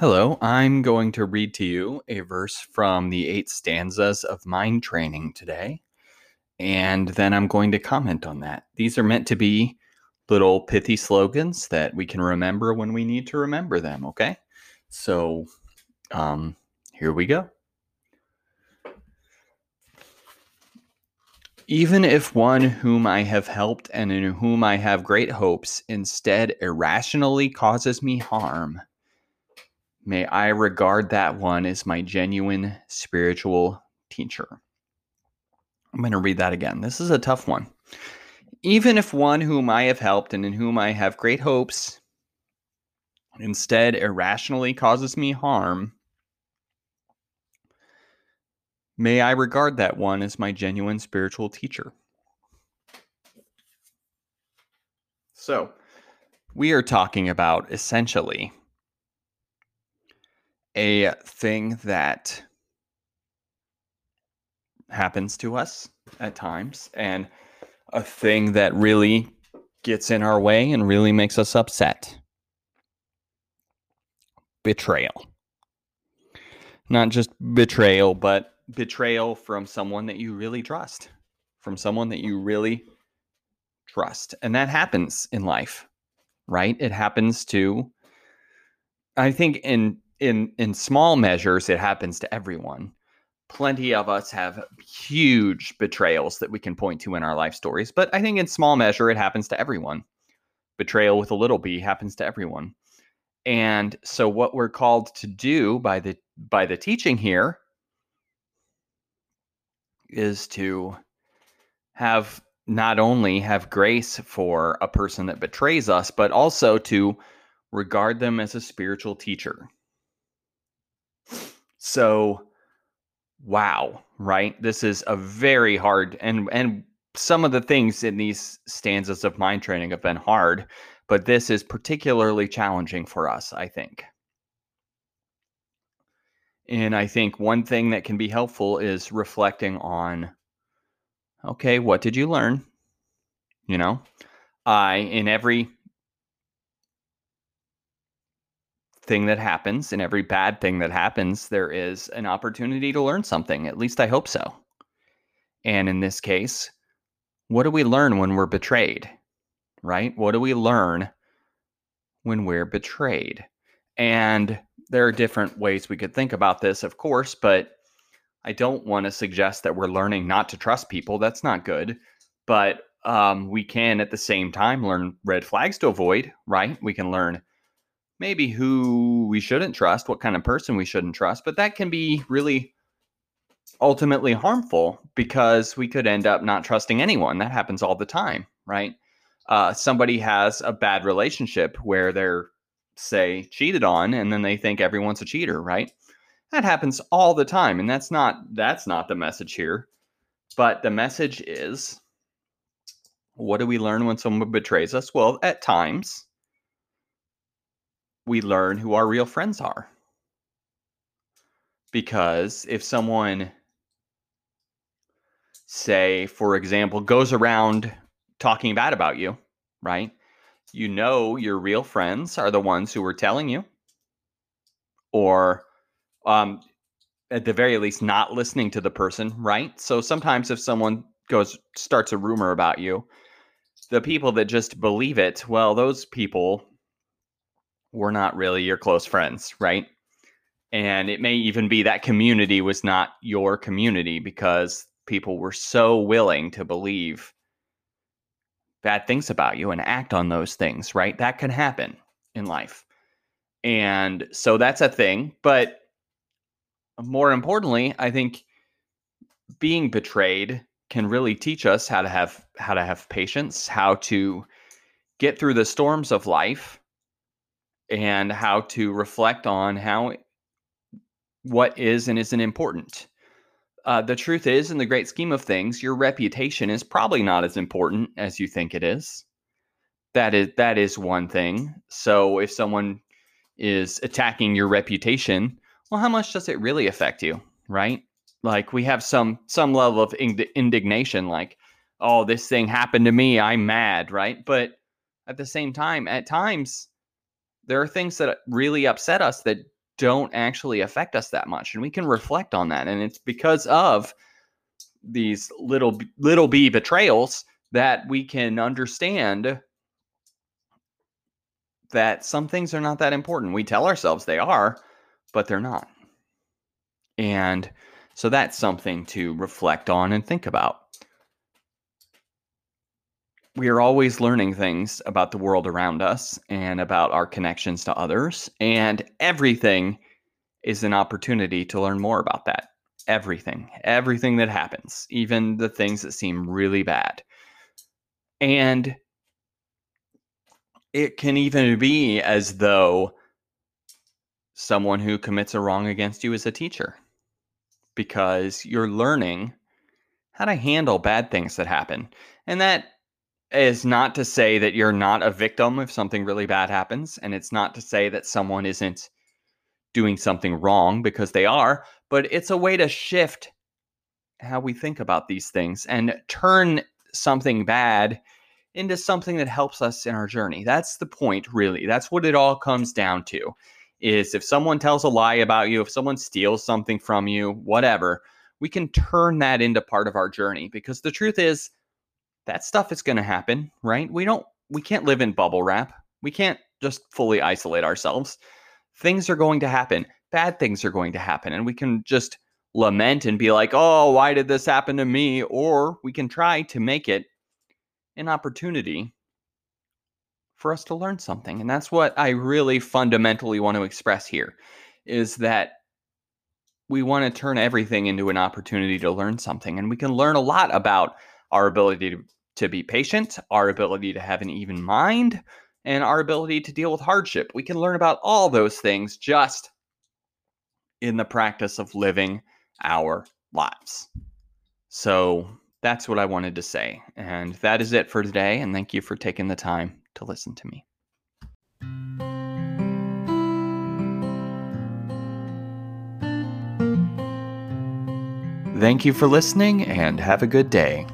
Hello, I'm going to read to you a verse from the eight stanzas of mind training today, and then I'm going to comment on that. These are meant to be little pithy slogans that we can remember when we need to remember them, okay? So, um, here we go. Even if one whom I have helped and in whom I have great hopes instead irrationally causes me harm, May I regard that one as my genuine spiritual teacher. I'm going to read that again. This is a tough one. Even if one whom I have helped and in whom I have great hopes instead irrationally causes me harm, may I regard that one as my genuine spiritual teacher. So, we are talking about essentially a thing that happens to us at times and a thing that really gets in our way and really makes us upset betrayal. Not just betrayal, but betrayal from someone that you really trust, from someone that you really trust. And that happens in life, right? It happens to, I think, in in in small measures it happens to everyone. Plenty of us have huge betrayals that we can point to in our life stories but i think in small measure it happens to everyone. Betrayal with a little b happens to everyone. And so what we're called to do by the by the teaching here is to have not only have grace for a person that betrays us but also to regard them as a spiritual teacher so, wow, right? This is a very hard and and some of the things in these stanzas of mind training have been hard, but this is particularly challenging for us, I think. And I think one thing that can be helpful is reflecting on okay, what did you learn? You know, I in every thing that happens, in every bad thing that happens, there is an opportunity to learn something. At least I hope so. And in this case, what do we learn when we're betrayed? Right? What do we learn when we're betrayed? And there are different ways we could think about this, of course, but I don't want to suggest that we're learning not to trust people. That's not good. But um, we can at the same time learn red flags to avoid, right? We can learn maybe who we shouldn't trust, what kind of person we shouldn't trust, but that can be really ultimately harmful because we could end up not trusting anyone. That happens all the time, right? Uh, somebody has a bad relationship where they're, say, cheated on, and then they think everyone's a cheater, right? That happens all the time, and that's not that's not the message here. But the message is, what do we learn when someone betrays us? Well, at times we learn who our real friends are. Because if someone, say, for example, goes around talking bad about you, right? You know your real friends are the ones who are telling you, or um, at the very least, not listening to the person, right? So sometimes if someone goes starts a rumor about you, the people that just believe it, well, those people were not really your close friends, right? And it may even be that community was not your community because people were so willing to believe bad things about you and act on those things, right? That can happen in life. And so that's a thing. But more importantly, I think being betrayed can really teach us how to have how to have patience, how to get through the storms of life and how to reflect on how what is and isn't important. Uh, the truth is, in the great scheme of things, your reputation is probably not as important as you think it is. That is that is one thing. So if someone is attacking your reputation, well, how much does it really affect you, right? Like we have some some level of ind- indignation, like, oh, this thing happened to me, I'm mad, right? But at the same time, at times, there are things that really upset us that don't actually affect us that much and we can reflect on that and it's because of these little little b betrayals that we can understand that some things are not that important. We tell ourselves they are but they're not. And so that's something to reflect on and think about we are always learning things about the world around us and about our connections to others. And everything is an opportunity to learn more about that. Everything, everything that happens, even the things that seem really bad. And it can even be as though someone who commits a wrong against you is a teacher because you're learning how to handle bad things that happen. And that is not to say that you're not a victim if something really bad happens. And it's not to say that someone isn't doing something wrong because they are, but it's a way to shift how we think about these things and turn something bad into something that helps us in our journey. That's the point, really. That's what it all comes down to. Is if someone tells a lie about you, if someone steals something from you, whatever, we can turn that into part of our journey because the truth is that stuff is going to happen, right? We don't we can't live in bubble wrap. We can't just fully isolate ourselves. Things are going to happen. Bad things are going to happen and we can just lament and be like, "Oh, why did this happen to me?" or we can try to make it an opportunity for us to learn something. And that's what I really fundamentally want to express here is that we want to turn everything into an opportunity to learn something and we can learn a lot about our ability to to be patient, our ability to have an even mind, and our ability to deal with hardship. We can learn about all those things just in the practice of living our lives. So that's what I wanted to say. And that is it for today. And thank you for taking the time to listen to me. Thank you for listening and have a good day.